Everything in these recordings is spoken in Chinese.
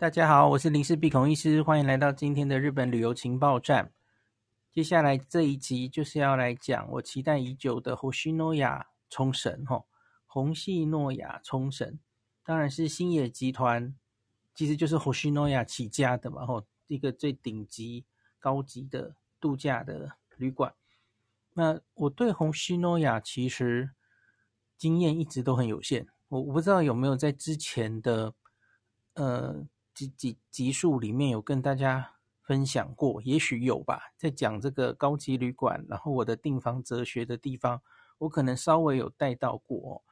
大家好，我是林氏鼻孔医师，欢迎来到今天的日本旅游情报站。接下来这一集就是要来讲我期待已久的 Hoshinoya 冲绳哈，虹夕诺亚冲绳，当然是星野集团，其实就是 Hoshinoya 起家的嘛，吼，一个最顶级高级的度假的旅馆。那我对红西诺亚其实经验一直都很有限，我我不知道有没有在之前的呃。几几集数里面有跟大家分享过，也许有吧，在讲这个高级旅馆，然后我的订房哲学的地方，我可能稍微有带到过。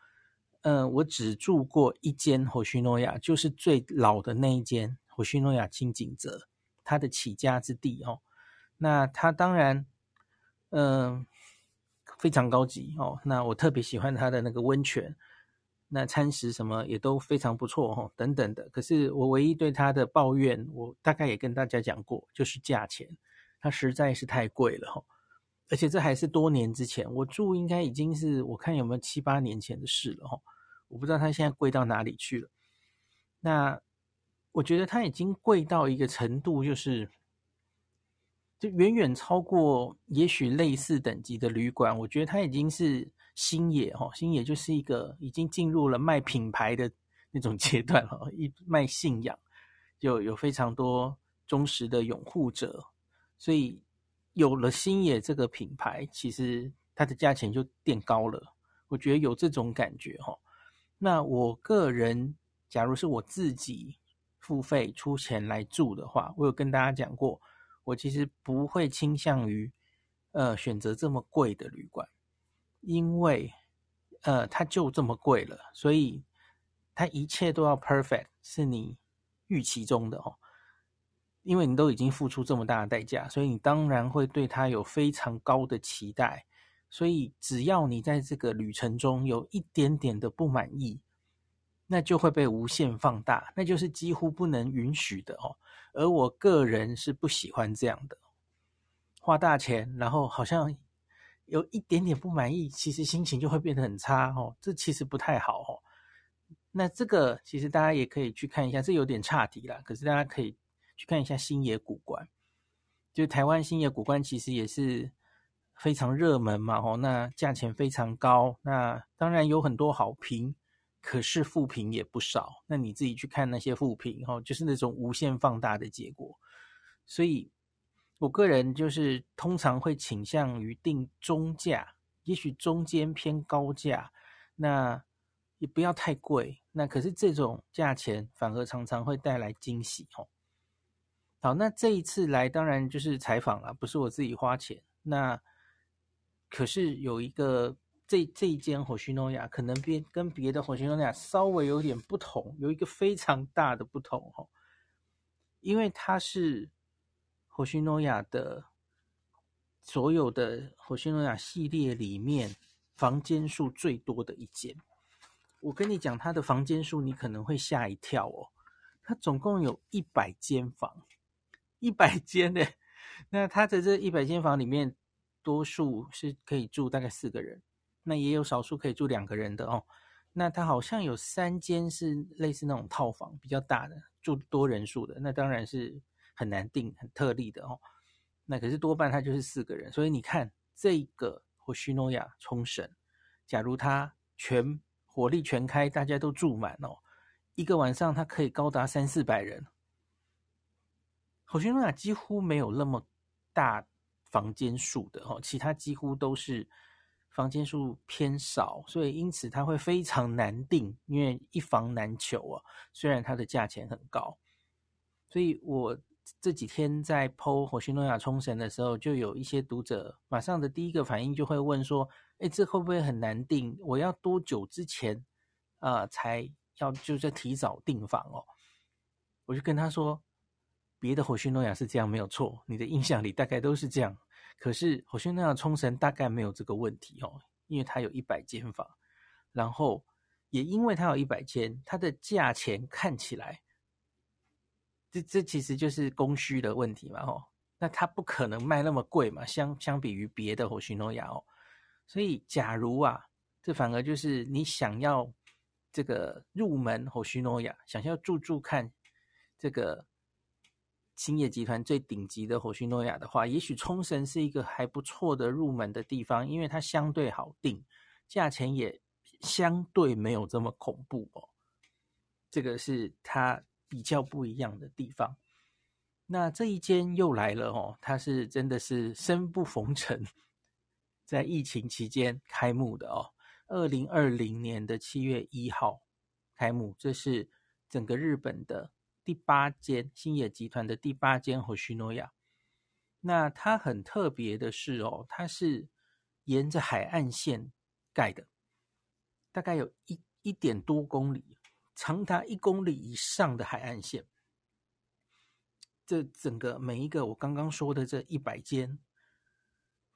嗯、我只住过一间 Hoshinoya，就是最老的那一间 Hoshinoya 轻井泽，它的起家之地哦。那它当然，嗯、非常高级哦。那我特别喜欢它的那个温泉。那餐食什么也都非常不错哦，等等的。可是我唯一对他的抱怨，我大概也跟大家讲过，就是价钱，它实在是太贵了哈。而且这还是多年之前，我住应该已经是我看有没有七八年前的事了哈。我不知道它现在贵到哪里去了。那我觉得它已经贵到一个程度，就是就远远超过也许类似等级的旅馆。我觉得它已经是。星野哈，星野就是一个已经进入了卖品牌的 那种阶段哈，一卖信仰，就有非常多忠实的拥护者，所以有了星野这个品牌，其实它的价钱就变高了。我觉得有这种感觉哈。那我个人，假如是我自己付费出钱来住的话，我有跟大家讲过，我其实不会倾向于呃选择这么贵的旅馆。因为，呃，它就这么贵了，所以它一切都要 perfect，是你预期中的哦。因为你都已经付出这么大的代价，所以你当然会对它有非常高的期待。所以只要你在这个旅程中有一点点的不满意，那就会被无限放大，那就是几乎不能允许的哦。而我个人是不喜欢这样的，花大钱，然后好像。有一点点不满意，其实心情就会变得很差哦，这其实不太好哦。那这个其实大家也可以去看一下，这有点差题啦。可是大家可以去看一下星野古观，就台湾星野古观其实也是非常热门嘛哦，那价钱非常高，那当然有很多好评，可是负评也不少。那你自己去看那些负评哦，就是那种无限放大的结果，所以。我个人就是通常会倾向于定中价，也许中间偏高价，那也不要太贵。那可是这种价钱反而常常会带来惊喜哦。好，那这一次来当然就是采访了，不是我自己花钱。那可是有一个这这一间 Hoshinoya 可能别跟别的火星诺亚稍微有点不同，有一个非常大的不同哦，因为它是。火星诺亚的所有的火星诺亚系列里面，房间数最多的一间。我跟你讲，它的房间数你可能会吓一跳哦。它总共有一百间房，一百间呢。那它的这一百间房里面，多数是可以住大概四个人，那也有少数可以住两个人的哦。那它好像有三间是类似那种套房，比较大的，住多人数的。那当然是。很难定，很特例的哦。那可是多半他就是四个人，所以你看这个 Hoshinoya 冲绳，假如他全火力全开，大家都住满哦，一个晚上他可以高达三四百人。Hoshinoya 几乎没有那么大房间数的哦，其他几乎都是房间数偏少，所以因此它会非常难定，因为一房难求啊。虽然它的价钱很高，所以我。这几天在 PO Hoshinoya 冲绳的时候，就有一些读者马上的第一个反应就会问说：“哎，这会不会很难订？我要多久之前啊、才要就是提早订房哦？”我就跟他说：“别的火星诺亚是这样没有错，你的印象里大概都是这样。可是火星诺亚冲绳大概没有这个问题哦，因为它有一百间房，然后也因为它有一百间，它的价钱看起来。”这这其实就是供需的问题嘛，吼，那它不可能卖那么贵嘛，相相比于别的火须诺亚哦，所以假如啊，这反而就是你想要这个入门火须诺亚想要住住看这个星野集团最顶级的星诺亚的话，也许冲绳是一个还不错的入门的地方，因为它相对好订，价钱也相对没有这么恐怖哦。这个是它比较不一样的地方。那这一间又来了哦，它是真的是生不逢辰，在疫情期间开幕的哦，二零二零年的七月一号开幕，这是整个日本的第八间星野集团的第八间星诺亚。那它很特别的是哦，它是沿着海岸线盖的，大概有一一点多公里，长达一公里以上的海岸线。这整个每一个我刚刚说的这一百间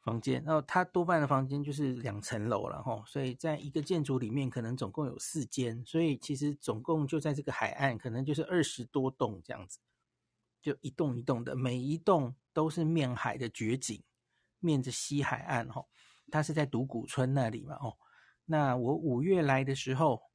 房间，然后它多半的房间就是两层楼了哈，所以在一个建筑里面可能总共有四间，所以其实总共就在这个海岸可能就是二十多栋这样子，就一栋一栋的，每一栋都是面海的绝景，面着西海岸哈，它是在独古村那里嘛哦，那我五月来的时候。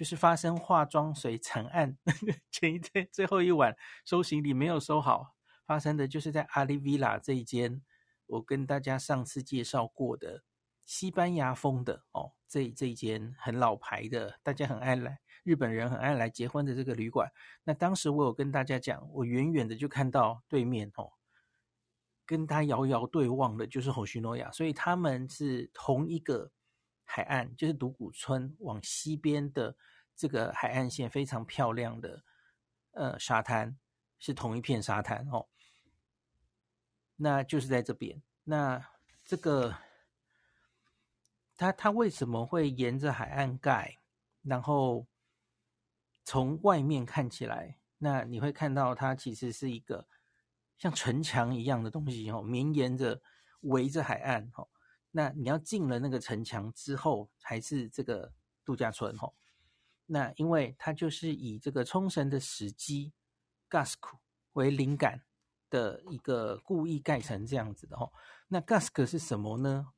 就是发生化妆水惨案，前一天最后一晚收行李没有收好，发生的就是在阿里 Villa 这一间，我跟大家上次介绍过的西班牙风的哦，这这一间很老牌的，大家很爱来，日本人很爱来结婚的这个旅馆。那当时我有跟大家讲，我远远的就看到对面哦，跟他遥遥对望的就是星诺亚，所以他们是同一个。海岸就是独古村往西边的这个海岸线，非常漂亮的呃沙滩，是同一片沙滩哦。那就是在这边。那这个它它为什么会沿着海岸盖？然后从外面看起来，那你会看到它其实是一个像城墙一样的东西哦，绵延着围着海岸哦。那你要进了那个城墙之后，才是这个度假村吼？那因为它就是以这个冲绳的史迹 Gask 为灵感的一个故意盖成这样子的吼。那 Gask 是什么呢？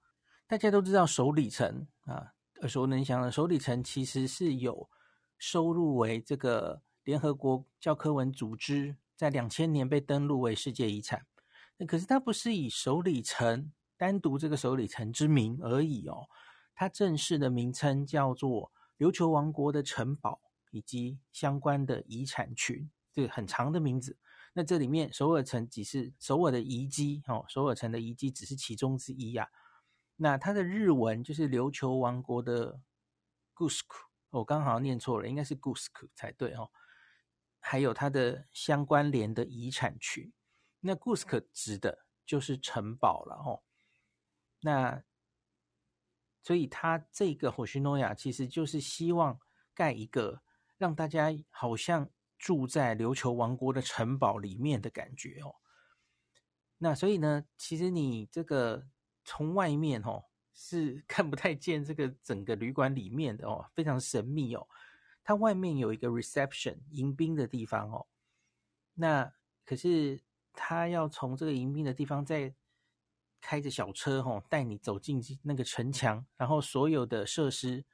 大家都知道首里城啊，耳熟能详的首里城其实是有收入为这个联合国教科文组织在两千年被登录为世界遗产。那可是它不是以首里城。单独这个首里城之名而已哦，它正式的名称叫做琉球王国的城堡以及相关的遗产群，这个很长的名字。那这里面首尔城只是首尔的遗迹哦，首尔城的遗迹只是其中之一呀、啊。那它的日文就是琉球王国的 Gusuku，我刚好念错了，应该是 Gusku 才对哦。还有它的相关联的遗产群，那 Gusku 指的就是城堡了哦。那，所以他这个火星诺亚其实就是希望盖一个让大家好像住在琉球王国的城堡里面的感觉哦。那所以呢，其实你这个从外面哦是 看不太见这个整个旅馆里面的哦，非常神秘哦。它外面有一个 reception 迎宾的地方哦。那可是他要从这个迎宾的地方再。开着小车吼，带你走进那个城墙，然后所有的设施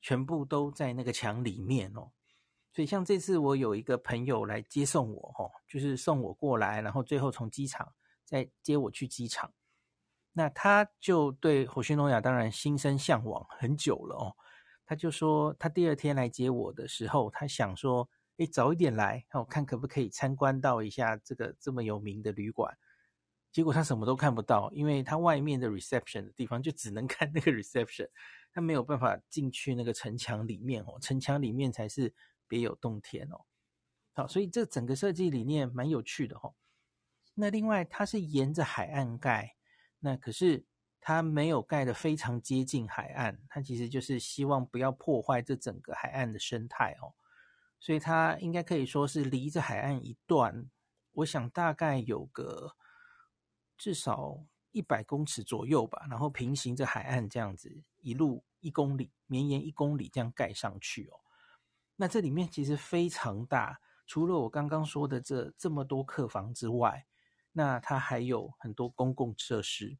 全部都在那个墙里面哦。所以像这次我有一个朋友来接送我哦，就是送我过来，然后最后从机场再接我去机场。那他就对火星诺亚当然心生向往很久了哦。他就说他第二天来接我的时候，他想说，诶，早一点来，我看可不可以参观到一下这个这么有名的旅馆。结果他什么都看不到，因为他外面的 reception 的地方就只能看那个 reception，他没有办法进去那个城墙里面哦，城墙里面才是别有洞天哦。好，所以这整个设计理念蛮有趣的哦。那另外，它是沿着海岸盖，那可是它没有盖得非常接近海岸，它其实就是希望不要破坏这整个海岸的生态哦。所以它应该可以说是离着海岸一段，我想大概有个。至少一百公尺左右吧，然后平行着海岸这样子，一路一公里，绵延一公里这样盖上去哦。那这里面其实非常大，除了我刚刚说的这这么多客房之外，那它还有很多公共设施，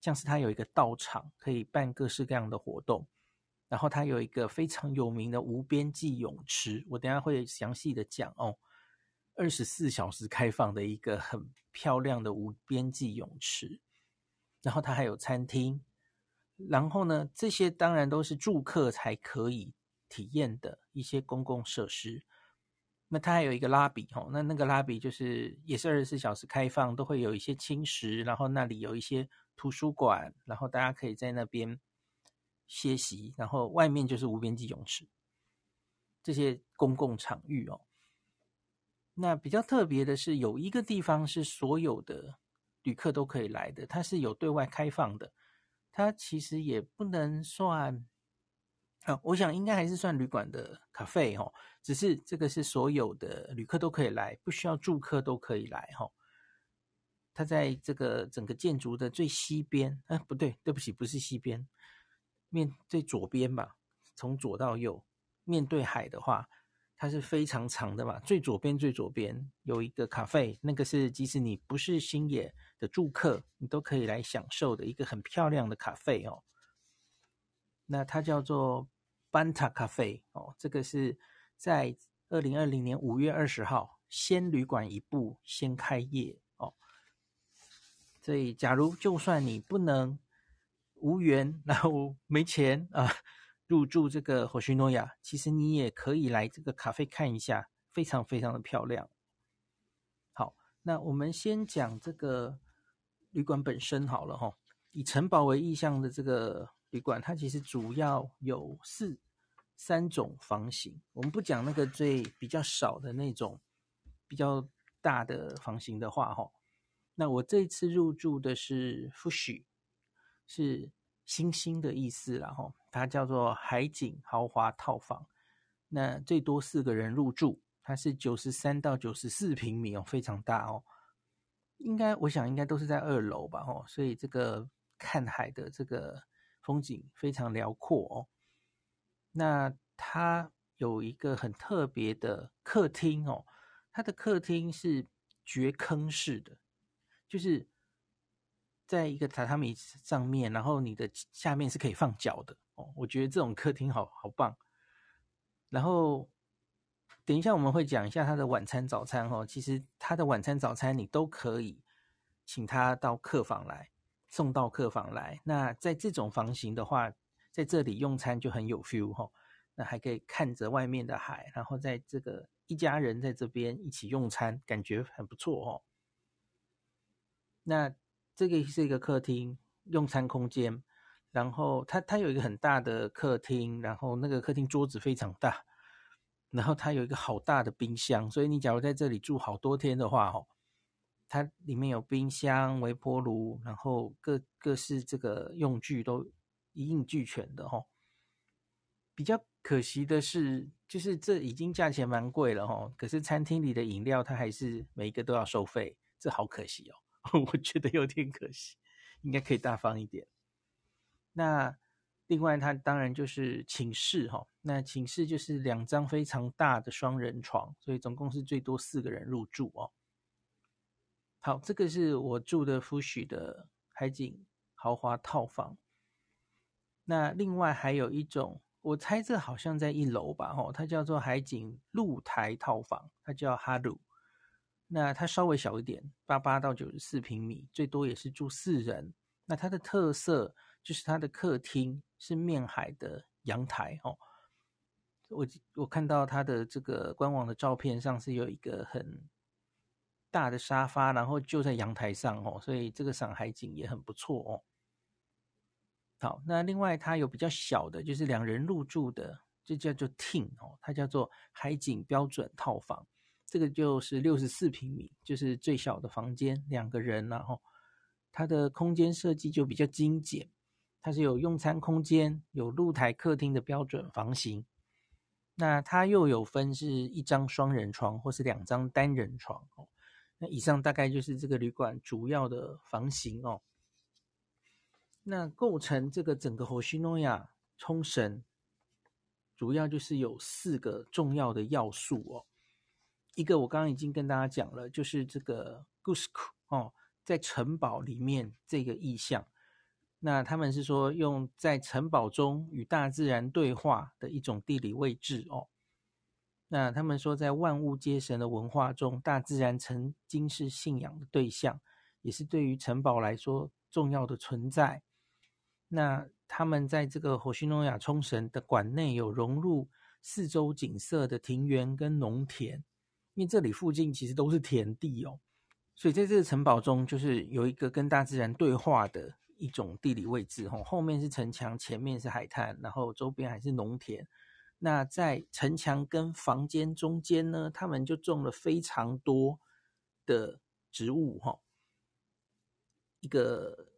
像是它有一个道场，可以办各式各样的活动，然后它有一个非常有名的无边际泳池，我等下会详细的讲哦。二十四小时开放的一个很漂亮的无边际泳池，然后它还有餐厅，然后呢，这些当然都是住客才可以体验的一些公共设施。那它还有一个拉比哦，那那个拉比就是也是二十四小时开放，都会有一些轻食，然后那里有一些图书馆，然后大家可以在那边歇息，然后外面就是无边际泳池，这些公共场域哦。那比较特别的是，有一个地方是所有的旅客都可以来的，它是有对外开放的，它其实也不能算。啊，我想应该还是算旅馆的咖啡哦，只是这个是所有的旅客都可以来，不需要住客都可以来哈。它在这个整个建筑的最西边，啊，不对，对不起，不是西边，面最左边吧，从左到右，面对海的话，它是非常长的嘛。最左边最左边有一个咖啡，那个是即使你不是星野的住客，你都可以来享受的一个很漂亮的咖啡哦。那它叫做。班塔咖啡哦，这个是在二零二零年五月二十号先旅馆一步先开业哦，所以假如就算你不能无缘，然后没钱啊入住这个 Hoshinoya，其实你也可以来这个咖啡看一下，非常非常的漂亮。好，那我们先讲这个旅馆本身好了哈、以城堡为意象的这个旅馆，它其实主要有四。三种房型，我们不讲那个最比较少的那种比较大的房型的话，哈，那我这次入住的是火须是星星的意思，然后它叫做海景豪华套房，那最多四个人入住，它是九十三到九十四平米哦，非常大哦，应该我想应该都是在二楼吧，哦，所以这个看海的这个风景非常辽阔哦。那它有一个很特别的客厅哦，它的客厅是掘坑式的，就是在一个榻榻米上面，然后你的下面是可以放脚的哦。我觉得这种客厅好好棒。然后等一下我们会讲一下他的晚餐早餐哦，其实他的晚餐早餐你都可以请他到客房来，送到客房来。那在这种房型的话，在这里用餐就很有 feel 哈，那还可以看着外面的海，然后在这个一家人在这边一起用餐，感觉很不错哦。那这个是一个客厅用餐空间，然后它它有一个很大的客厅，然后那个客厅桌子非常大，然后它有一个好大的冰箱，所以你假如在这里住好多天的话，哦，它里面有冰箱、微波炉，然后各各式这个用具都。一应俱全的哦，比较可惜的是，就是这已经价钱蛮贵了哦，可是餐厅里的饮料它还是每一个都要收费，这好可惜哦，我觉得有点可惜，应该可以大方一点。那另外它当然就是寝室哈，那寝室就是两张非常大的双人床，所以总共是最多四个人入住哦。好，这个是我住的 Fushi 的海景豪华套房。那另外还有一种，我猜这好像在一楼吧，吼，它叫做海景露台套房，它叫哈鲁。那它稍微小一点，八八到九十四平米，最多也是住四人。那它的特色就是它的客厅是面海的阳台，哦。我我看到它的这个官网的照片上是有一个很大的沙发，然后就在阳台上，哦，所以这个赏海景也很不错哦。好，那另外它有比较小的，就是两人入住的，就叫做 Tin 哦，它叫做海景标准套房，这个就是六十四平米，就是最小的房间，两个人，然后它的空间设计就比较精简，它是有用餐空间，有露台客厅的标准房型，那它又有分是一张双人床或是两张单人床哦，那以上大概就是这个旅馆主要的房型哦。那构成这个整个 Hoshinoya 冲绳，主要就是有四个重要的要素哦。一个我刚刚已经跟大家讲了，就是这个 Gusuku 哦，在城堡里面这个意象。那他们是说用在城堡中与大自然对话的一种地理位置哦。那他们说，在万物皆神的文化中，大自然曾经是信仰的对象，也是对于城堡来说重要的存在。那他们在这个火星诺亚冲绳的馆内有融入四周景色的庭园跟农田，因为这里附近其实都是田地哦，所以在这个城堡中，就是有一个跟大自然对话的一种地理位置。吼，后面是城墙，前面是海滩，然后周边还是农田。那在城墙跟房间中间呢，他们就种了非常多的植物，哈，一个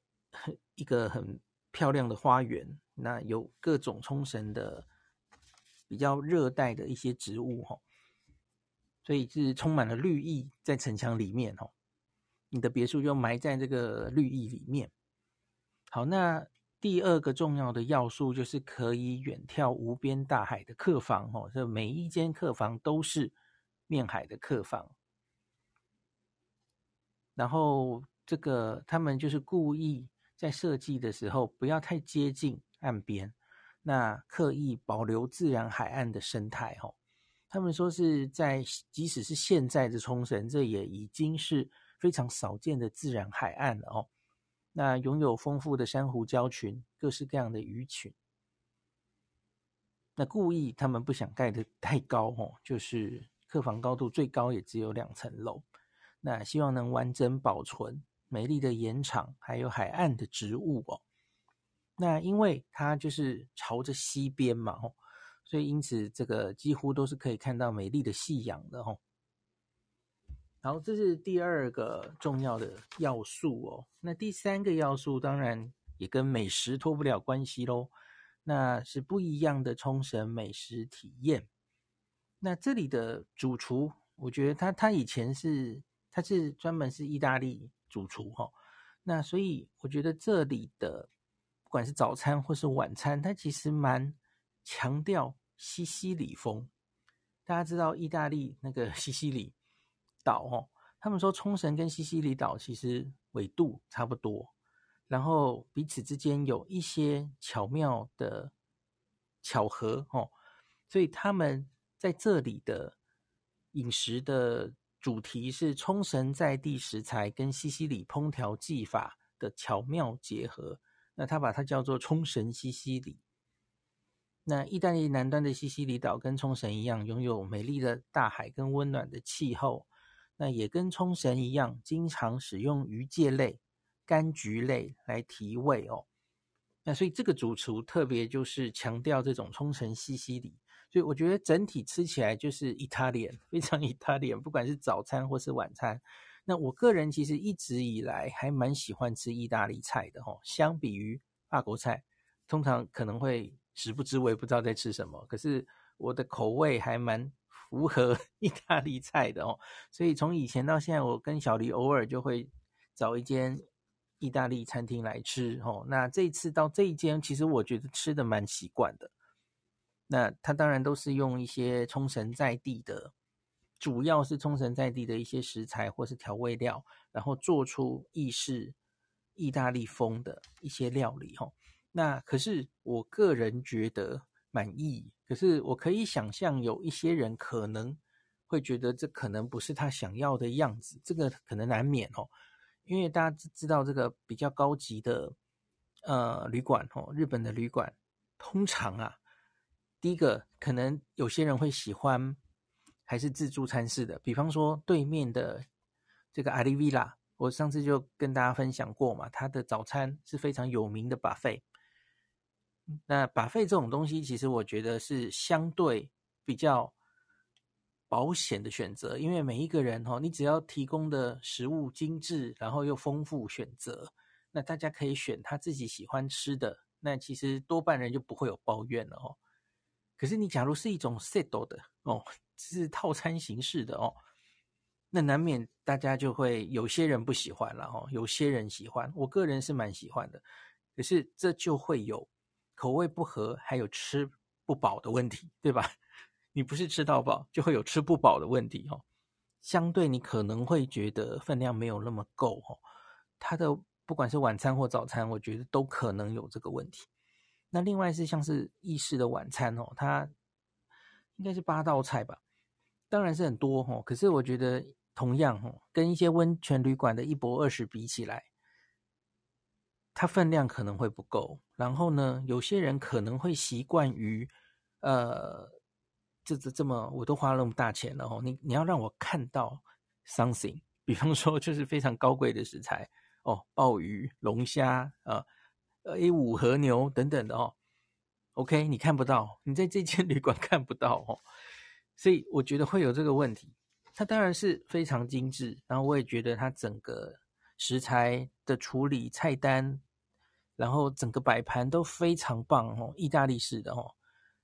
一个很漂亮的花园。那有各种冲绳的比较热带的一些植物，哈，所以是充满了绿意在城墙里面，哈，你的别墅就埋在这个绿意里面。好，那。第二个重要的要素就是可以远眺无边大海的客房哦，这每一间客房都是面海的客房。然后这个他们就是故意在设计的时候不要太接近岸边，那刻意保留自然海岸的生态哦。他们说是在即使是现在的冲绳，这也已经是非常少见的自然海岸了哦。那拥有丰富的珊瑚礁群，各式各样的鱼群。那故意他们不想盖的太高哦，就是客房高度最高也只有两层楼。那希望能完整保存美丽的盐场，还有海岸的植物哦。那因为它就是朝着西边嘛，所以因此这个几乎都是可以看到美丽的夕阳的哦。好，这是第二个重要的要素哦。那第三个要素当然也跟美食脱不了关系喽。那是不一样的冲绳美食体验。那这里的主厨，我觉得他他以前是他是专门是意大利主厨哈。那所以我觉得这里的不管是早餐或是晚餐，他其实蛮强调西西里风。大家知道意大利那个 西西里。岛哦，他们说冲绳跟西西里岛其实纬度差不多，然后彼此之间有一些巧妙的巧合哦，所以他们在这里的饮食的主题是冲绳在地食材跟西西里烹调技法的巧妙结合，那他把它叫做冲绳西西里。那意大利南端的西西里岛跟冲绳一样，拥有美丽的大海跟温暖的气候。那也跟冲绳一样，经常使用鱼介类、柑橘类来提味哦。那所以这个主厨特别就是强调这种冲绳西西里，所以我觉得整体吃起来就是意大利 非常意大利不管是早餐或是晚餐。那我个人其实一直以来还蛮喜欢吃意大利菜的哦，相比于法国菜，通常可能会食不知我也，不知道在吃什么。可是我的口味还蛮。符合 意大利菜的哦，所以从以前到现在，我跟小黎偶尔就会找一间意大利餐厅来吃哦。那这次到这一间，其实我觉得吃的蛮习惯的。那它当然都是用一些冲绳在地的，主要是冲绳在地的一些食材或是调味料，然后做出意式意大利风的一些料理哦。那可是我个人觉得。满意，可是我可以想象有一些人可能会觉得这可能不是他想要的样子，这个可能难免哦。因为大家知道这个比较高级的呃旅馆哦，日本的旅馆通常啊，第一个可能有些人会喜欢还是自助餐式的，比方说对面的这个阿里维拉，我上次就跟大家分享过嘛，他的早餐是非常有名的 buffet。那把费这种东西，其实我觉得是相对比较保险的选择，因为每一个人哦，你只要提供的食物精致，然后又丰富选择，那大家可以选他自己喜欢吃的，那其实多半人就不会有抱怨了哦。可是你假如是一种 set 的哦，是套餐形式的哦，那难免大家就会有些人不喜欢了哦，有些人喜欢，我个人是蛮喜欢的，可是这就会有。口味不合，还有吃不饱的问题，对吧？你不是吃到饱，就会有吃不饱的问题哦。相对你可能会觉得分量没有那么够哦。它的不管是晚餐或早餐，我觉得都可能有这个问题。那另外是像是意式的晚餐哦，它应该是八道菜吧？当然是很多哦，可是我觉得同样哦，跟一些温泉旅馆的一泊二十比起来，它分量可能会不够。然后呢，有些人可能会习惯于，呃，这这这么我都花了那么大钱了哦，你你要让我看到 something，比方说就是非常高贵的食材哦，鲍鱼、龙虾啊，呃，A 五和牛等等的哦。OK，你看不到，你在这间 旅馆看不到哦。所以我觉得会有这个问题，它当然是非常精致，然后我也觉得它整个食材的处理、菜单，然后整个摆盘都非常棒哦，意大利式的哦。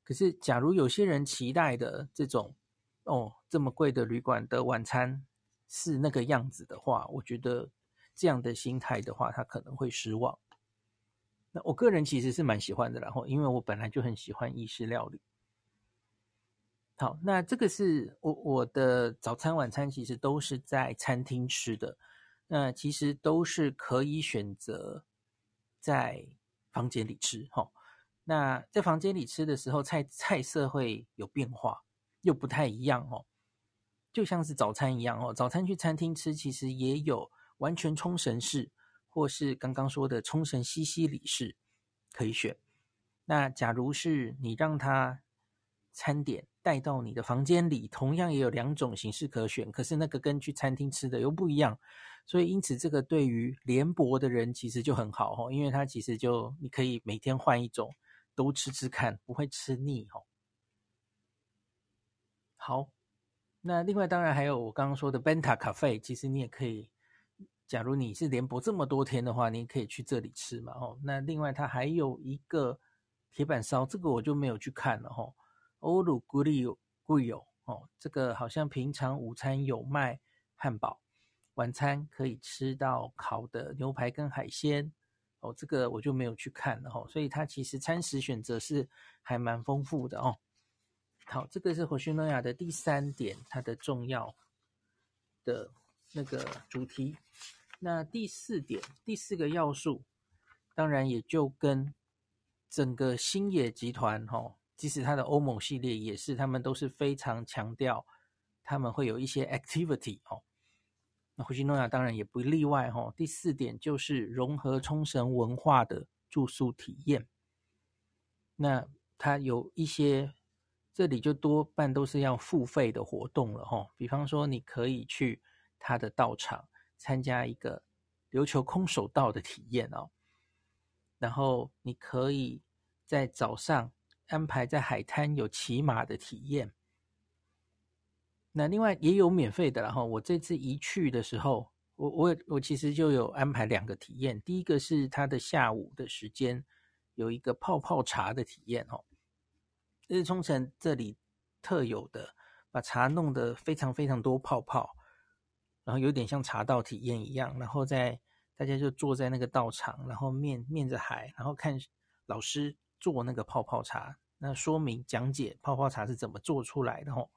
可是，假如有些人期待的这种哦这么贵的旅馆的晚餐是那个样子的话，我觉得这样的心态的话，他可能会失望。那我个人其实是蛮喜欢的，然后因为我本来就很喜欢意式料理。好，那这个是我我的早餐、晚餐其实都是在餐厅吃的，那其实都是可以选择在房间里吃。哈，那在房间里吃的时候，菜菜色会有变化，又不太一样哦，就像是早餐一样哦。早餐去餐厅吃，其实也有完全冲绳式，或是刚刚说的冲绳西西里式可以选。那假如是你让他餐点带到你的房间里，同样也有两种形式可选，可是那个跟去餐厅吃的又不一样，所以因此这个对于联博的人其实就很好哦，因为它其实就你可以每天换一种都吃吃看，不会吃腻哦。好，那另外当然还有我刚刚说的 Benta 咖啡其实你也可以，假如你是联博这么多天的话，你也可以去这里吃嘛哦。那另外它还有一个铁板烧，这个我就没有去看了哦。欧鲁古里有贵有哦，这个好像平常午餐有卖汉堡，晚餐可以吃到烤的牛排跟海鲜哦，这个我就没有去看了哦，所以它其实餐食选择是还蛮丰富的哦。好，这个是火星诺亚的第三点，它的重要的那个主题。那第四点，第四个要素，当然也就跟整个星野集团哦。即使它的欧盟系列也是，他们都是非常强调，他们会有一些 activity 哦。那虹夕诺亚当然也不例外哦。第四点就是融合冲绳文化的住宿体验。那它有一些，这里就多半都是要付费的活动了哈。比方说，你可以去他的道场参加一个琉球空手道的体验哦。然后你可以在早上。安排在海滩有骑马的体验，那另外也有免费的。然后我这次一去的时候，我我我其实就有安排两个体验。第一个是他的下午的时间有一个泡泡茶的体验哦，这是冲绳这里特有的，把茶弄得非常非常多泡泡，然后有点像茶道体验一样。然后在大家就坐在那个道场，然后面面着海，然后看老师做那个泡泡茶。那说明讲解泡泡茶是怎么做出来的吼，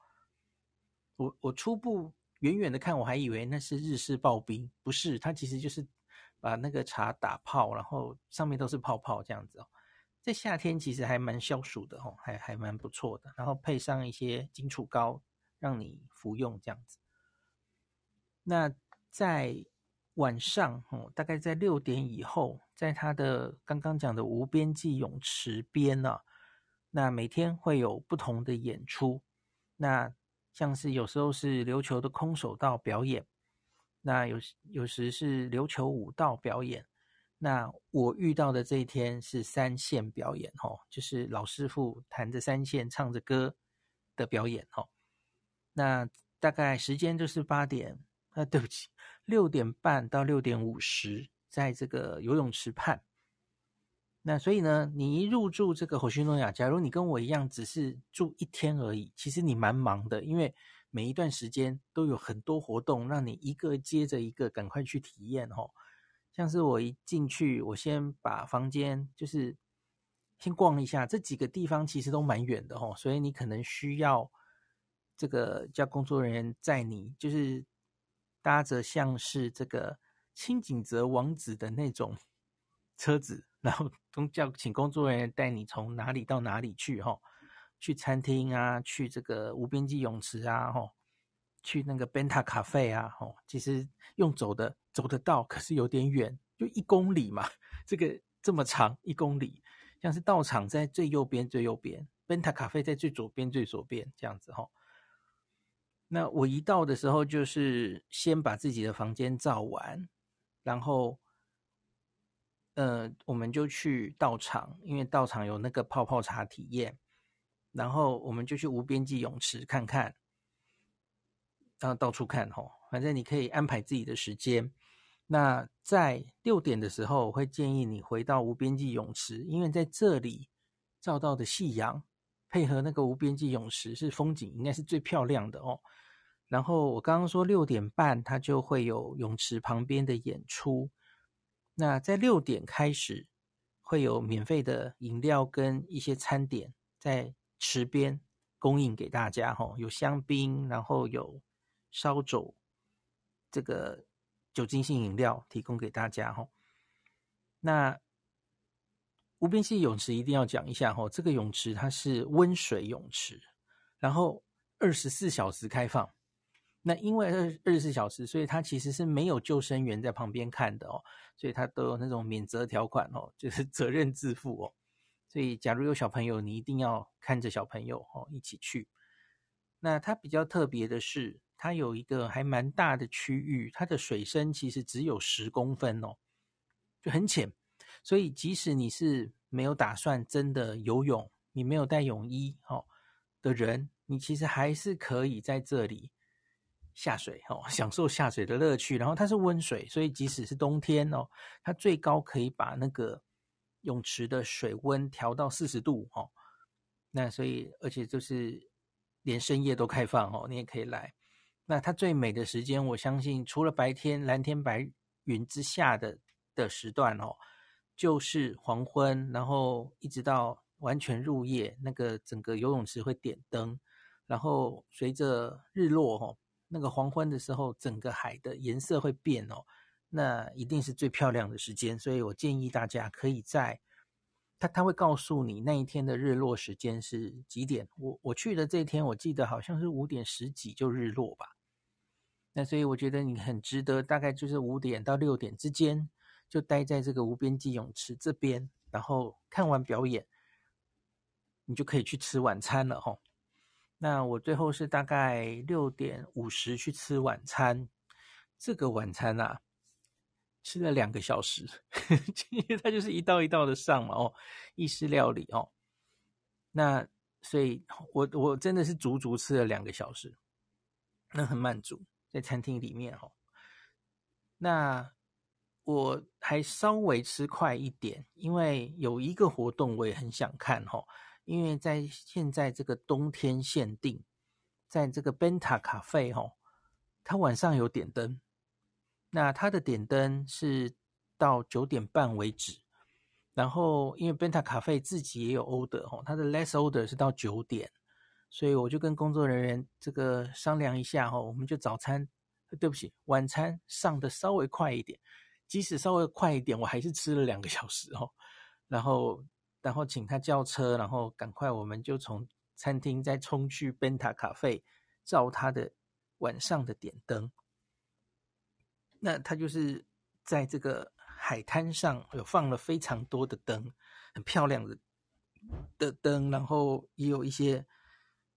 我我初步远远的看，我还以为那是日式刨冰，不是，它其实就是把那个茶打泡，然后上面都是泡泡这样子哦。在夏天其实还蛮消暑的吼，还还蛮不错的。然后配上一些金杵糕，让你服用这样子。那在晚上哦，大概在六点以后，在它的刚刚讲的无边际泳池边呢。那每天会有不同的演出，那像是有时候是琉球的空手道表演，那有有时是琉球舞道表演，那我遇到的这一天是三线表演哦，就是老师傅弹着三线唱着歌的表演哦，那大概时间就是八点，啊对不起，六点半到六点五十，在这个游泳池畔。那所以呢，你一入住这个火星诺亚，假如你跟我一样只是住一天而已，其实你蛮忙的，因为每一段时间都有很多活动，让你一个接着一个赶快去体验哦。像是我一进去，我先把房间就是先逛一下，这几个地方其实都蛮远的哦，所以你可能需要这个叫工作人员载你，就是搭着像是这个清井泽王子的那种车子。然后工叫请工作人员带你从哪里到哪里去哈，去餐厅啊，去这个无边际泳池啊哈，去那个 Benta 咖啡啊，哦，其实用走的走得到，可是有点远，就一公里嘛，这个这么长一公里，像是道场在最右边最右边，Benta 咖啡在最左边最左边这样子哈。那我一到的时候，就是先把自己的房间照完，然后，呃，我们就去道场，因为道场有那个泡泡茶体验，然后我们就去无边际泳池看看，然后到处看吼，反正你可以安排自己的时间。那在六点的时候，我会建议你回到无边际泳池，因为在这里照到的夕阳。配合那个无边际泳池是风景，应该是最漂亮的哦。然后我刚刚说六点半它就会有泳池旁边的演出，那在六点开始会有免费的饮料跟一些餐点在池边供应给大家哈，有香槟，然后有烧酒，这个酒精性饮料提供给大家哈。那无边际泳池一定要讲一下哈，这个泳池它是温水泳池，然后二十四小时开放。那因为二二十四小时，所以它其实是没有救生员在旁边看的哦，所以它都有那种免责条款哦，就是责任自负哦。所以假如有小朋友，你一定要看着小朋友哦一起去。那它比较特别的是，它有一个还蛮大的区域，它的水深其实只有十公分哦，就很浅。所以，即使你是没有打算真的游泳，你没有带泳衣哦的人，你其实还是可以在这里下水哦，享受下水的乐趣。然后它是温水，所以即使是冬天哦，它最高可以把那个泳池的水温调到四十度哦。那所以，而且就是连深夜都开放哦，你也可以来。那它最美的时间，我相信除了白天蓝天白云之下的的时段哦。就是黄昏，然后一直到完全入夜，那个整个游泳池会点灯，然后随着日落哦，那个黄昏的时候，整个海的颜色会变哦，那一定是最漂亮的时间。所以我建议大家可以在他他会告诉你那一天的日落时间是几点。我我去的这一天，我记得好像是五点十几就日落吧。那所以我觉得你很值得，大概就是五点到六点之间。就待在这个无边际泳池这边，然后看完表演，你就可以去吃晚餐了吼。那我最后是大概六点五十去吃晚餐，这个晚餐啊，吃了两个小时，因为它就是一道一道的上嘛哦，意式料理哦。那所以我我真的是足足吃了两个小时，那很满足在餐厅里面哦。那。我还稍微吃快一点，因为有一个活动我也很想看哈，因为在现在这个冬天限定，在这个 Benta 咖啡哈，它晚上有点灯，那它的点灯是到九点半为止，然后因为 Benta 咖啡自己也有 order 哈，它的 less order 是到九点，所以我就跟工作人员这个商量一下哦，我们就早餐，对不起，晚餐上的稍微快一点。即使稍微快一点，我还是吃了两个小时哦。然后，然后请他叫车，然后赶快我们就从餐厅再冲去 Benta 咖啡照他的晚上的点灯。那他就是在这个海滩上有放了非常多的灯，很漂亮的的灯，然后也有一些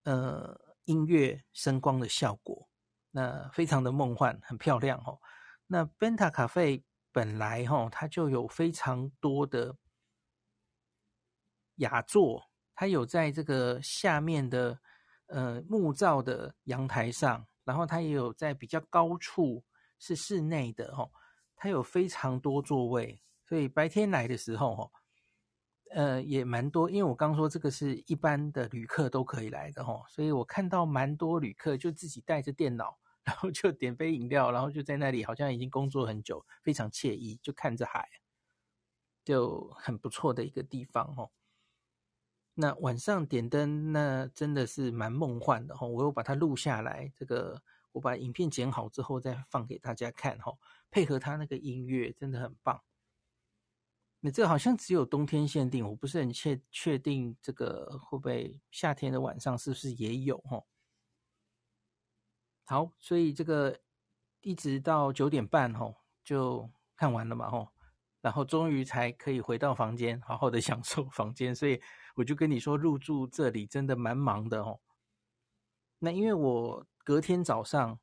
呃音乐声光的效果，那非常的梦幻，很漂亮哦。那 Benta 咖啡。本来哈，它就有非常多的雅座，它有在这个下面的呃木造的阳台上，然后它也有在比较高处是室内的哈，它有非常多座位，所以白天来的时候哈，呃也蛮多，因为我刚说这个是一般的旅客都可以来的哈，所以我看到蛮多旅客就自己带着电脑。然后就点杯饮料，然后就在那里，好像已经工作很久，非常惬意，就看着海，就很不错的一个地方哦。那晚上点灯，那真的是蛮梦幻的哈。我又把它录下来，这个我把影片剪好之后再放给大家看哈，配合它那个音乐，真的很棒。那这个好像只有冬天限定，我不是很确确定这个会不会夏天的晚上是不是也有哈。好，所以这个一直到九点半吼就看完了嘛吼，然后终于才可以回到房间，好好的享受房间。所以我就跟你说，入住这里真的蛮忙的哦。那因为我隔天早上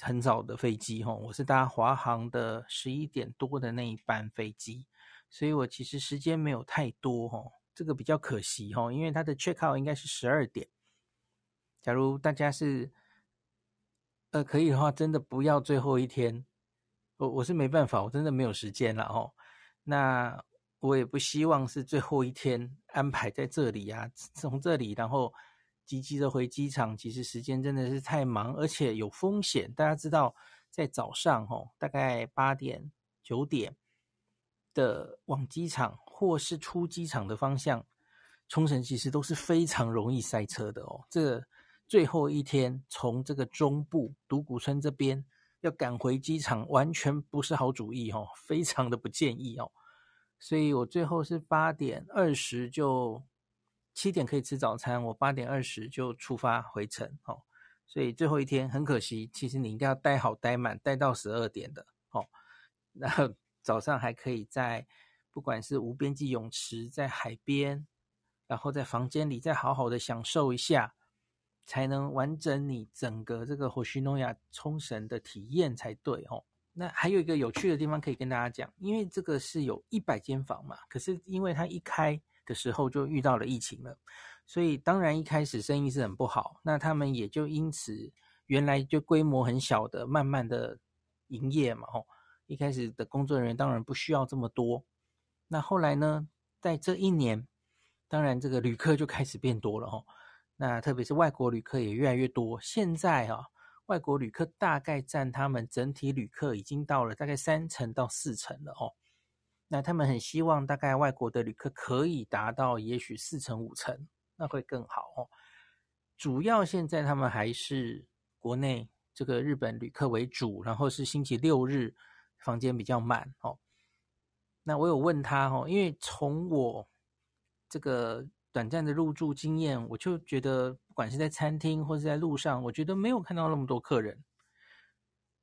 很早的飞机哦，我是搭华航的十一点多的那一班飞机，所以我其实时间没有太多哦，这个比较可惜哦，因为它的 check out 应该是十二点。假如大家是。呃，可以的话，真的不要最后一天，我我是没办法，我真的没有时间了哦。那我也不希望是最后一天安排在这里啊，从这里然后急急的回机场，其实时间真的是太忙，而且有风险。大家知道，在早上哦，大概八点九点的往机场或是出机场的方向，冲绳其实都是非常容易塞车的哦。这最后一天从这个中部独古村这边要赶回机场，完全不是好主意哦，非常的不建议哦。所以我最后是八点二十就七点可以吃早餐，我八点二十就出发回程哦。所以最后一天很可惜，其实你应该要待好待满，待到十二点的哦。然后 早上还可以在不管是无边际泳池，在海边，然后在房间里再好好的享受一下。才能完整你整个这个 Hoshinoya 冲绳的体验才对哦。那还有一个有趣的地方可以跟大家讲，因为这个是有一百间房嘛，可是因为它一开的时候就遇到了疫情了，所以当然一开始生意是很不好。那他们也就因此原来就规模很小的，慢慢的营业嘛，吼，一开始的工作人员当然不需要这么多。那后来呢，在这一年，当然这个旅客就开始变多了，吼。那特别是外国旅客也越来越多，现在啊，外国旅客大概占他们整体旅客已经到了大概三成到四成了哦。那他们很希望大概外国的旅客可以达到也许四成五成，那会更好哦。主要现在他们还是国内这个日本旅客为主，然后是星期六日房间比较满哦。那我有问他哦，因为从我这个。短暂的入住经验，我就觉得不管是在餐厅或是在路上，我觉得没有看到那么多客人，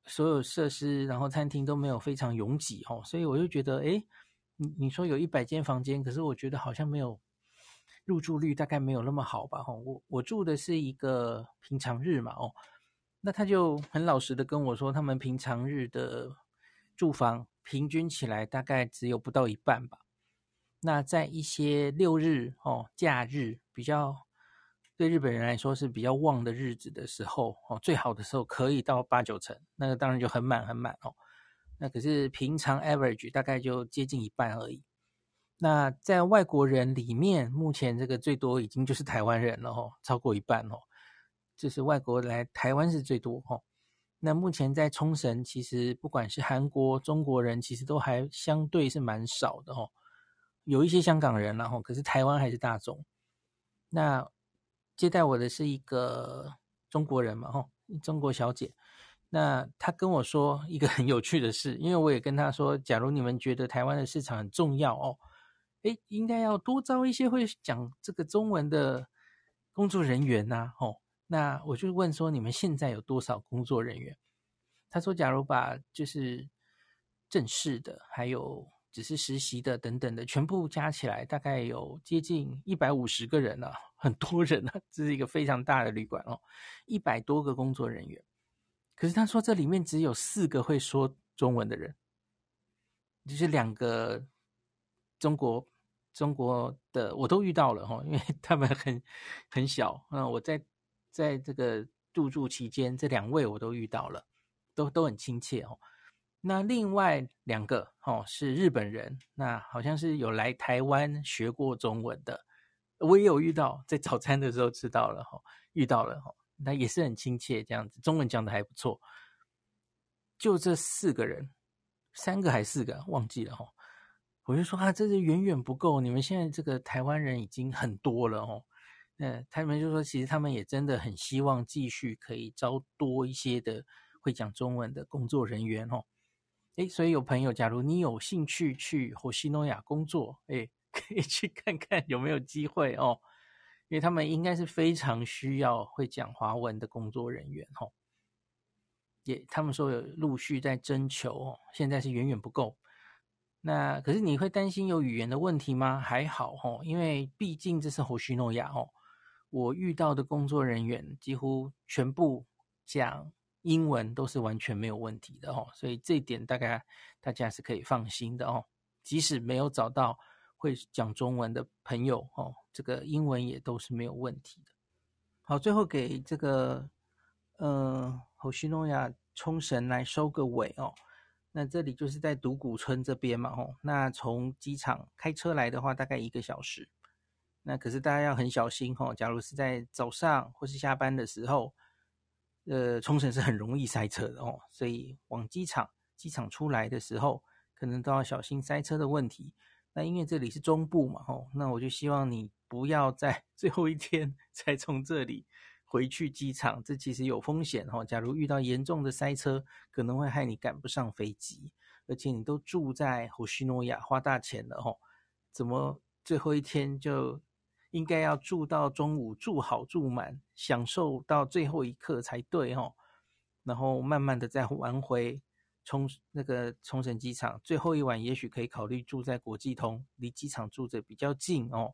所有设施然后餐厅都没有非常拥挤哦，所以我就觉得，诶，你你说有一百间房间，可是我觉得好像没有入住率，大概没有那么好吧？哦，我我住的是一个平常日嘛，哦，那他就很老实的跟我说，他们平常日的住房平均起来大概只有不到一半吧。那在一些六日哦，假日比较对日本人来说是比较旺的日子的时候哦，最好的时候可以到八九成，那个当然就很满很满哦。那可是平常 average 大概就接近一半而已。那在外国人里面，目前这个最多已经就是台湾人了哦，超过一半哦，就是外国来台湾是最多哦。那目前在冲绳，其实不管是韩国、中国人，其实都还相对是蛮少的哦。有一些香港人，然后可是台湾还是大众。那接待我的是一个中国人嘛，吼，中国小姐。那她跟我说一个很有趣的事，因为我也跟她说，假如你们觉得台湾的市场很重要哦，诶，应该要多招一些会讲这个中文的工作人员呐，吼。那我就问说，你们现在有多少工作人员？她说，假如把就是正式的还有。只是实习的等等的，全部加起来大概有接近一百五十个人了，啊，很多人啊，这是一个非常大的旅馆哦，一百多个工作人员。可是他说这里面只有四个会说中文的人，就是两个中国中国的我都遇到了哈，因为 他们很很小，嗯，我在在这个入住期间，这两位我都遇到了，都都很亲切哦。那另外两个哦是日本人，那好像是有来台湾学过中文的，我也有遇到，在早餐的时候知道了哈，遇到了哈，那也是很亲切这样子，中文讲的还不错。就这四个人，三个还是四个忘记了哈，我就说啊，这是远远不够，你们现在这个台湾人已经很多了哦。那他们就说，其实他们也真的很希望继续可以招多一些的会讲中文的工作人员哦。诶，所以有朋友，假如你有兴趣去 Hoshinoya 工作，诶，可以去看看有没有机会哦，因为他们应该是非常需要会讲华文的工作人员哦。也他们说有陆续在征求哦，现在是远远不够。那可是你会担心有语言的问题吗？还好哦，因为毕竟这是 Hoshinoya 哦，我遇到的工作人员几乎全部讲英文都是完全没有问题的哦，所以这一点大概大家是可以放心的哦。即使没有找到会讲中文的朋友哦，这个英文也都是没有问题的。好，最后给这个呃 Hoshinoya 冲绳来收个尾哦。那这里就是在独古村这边嘛，吼，那从机场开车来的话，大概一个小时。那可是大家要很小心，吼，假如是在早上或是下班的时候，呃，冲绳是很容易塞车的哦，所以往机场，机场出来的时候，可能都要小心塞车的问题。那因为这里是中部嘛，吼，那我就希望你不要在最后一天 才从这里。回去机场，这其实有风险哦。假如遇到严重的塞车，可能会害你赶不上飞机。而且你都住在 Hoshinoya，花大钱了哈，怎么最后一天就应该要住到中午，住好住满，享受到最后一刻才对哦。然后慢慢的再玩回冲那个冲绳机场，最后一晚也许可以考虑住在国际通，离机场住着比较近哦。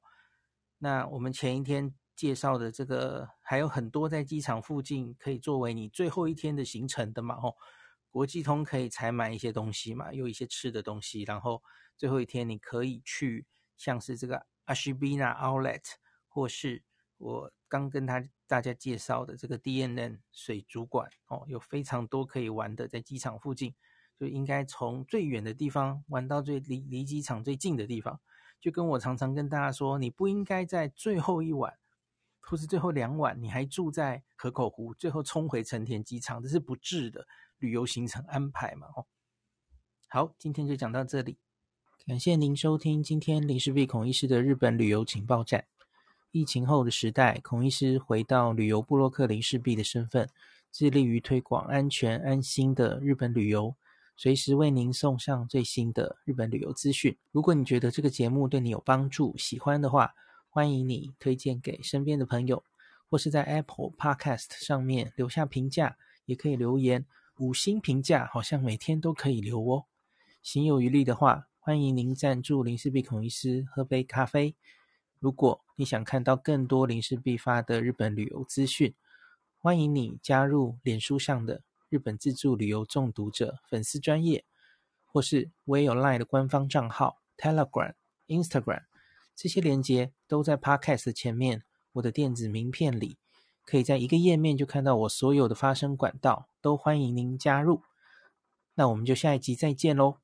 那我们前一天。介绍的这个还有很多在机场附近可以作为你最后一天的行程的嘛，吼，国际通可以采买一些东西嘛，有一些吃的东西，然后最后一天你可以去像是这个 Ashibina Outlet，或是我刚跟他大家介绍的这个 DNN 水族馆，哦，有非常多可以玩的，在机场附近，就应该从最远的地方玩到最离离机场最近的地方，就跟我常常跟大家说，你不应该在最后一晚。或是最后两晚，你还住在河口湖，最后冲回成田机场，这是不智的旅游行程安排嘛？哦，好，今天就讲到这里，感谢您收听今天林氏璧孔医师的日本旅游情报站。疫情后的时代，孔医师回到旅游部落客林氏璧的身份，致力于推广安全安心的日本旅游，随时为您送上最新的日本旅游资讯。如果你觉得这个节目对你有帮助，喜欢的话，欢迎你推荐给身边的朋友，或是在 Apple Podcast 上面留下评价，也可以留言五星评价，好像每天都可以留哦。行有余力的话，欢迎您赞助林氏璧孔医师喝杯咖啡。如果你想看到更多林氏璧发的日本旅游资讯，欢迎你加入脸书上的日本自助旅游中毒者粉丝专业，或是我也有 LINE 的官方账号 Telegram、Instagram。这些连接都在 Podcast 前面，我的电子名片里，可以在一个页面就看到我所有的发声管道，都欢迎您加入。那我们就下一集再见喽。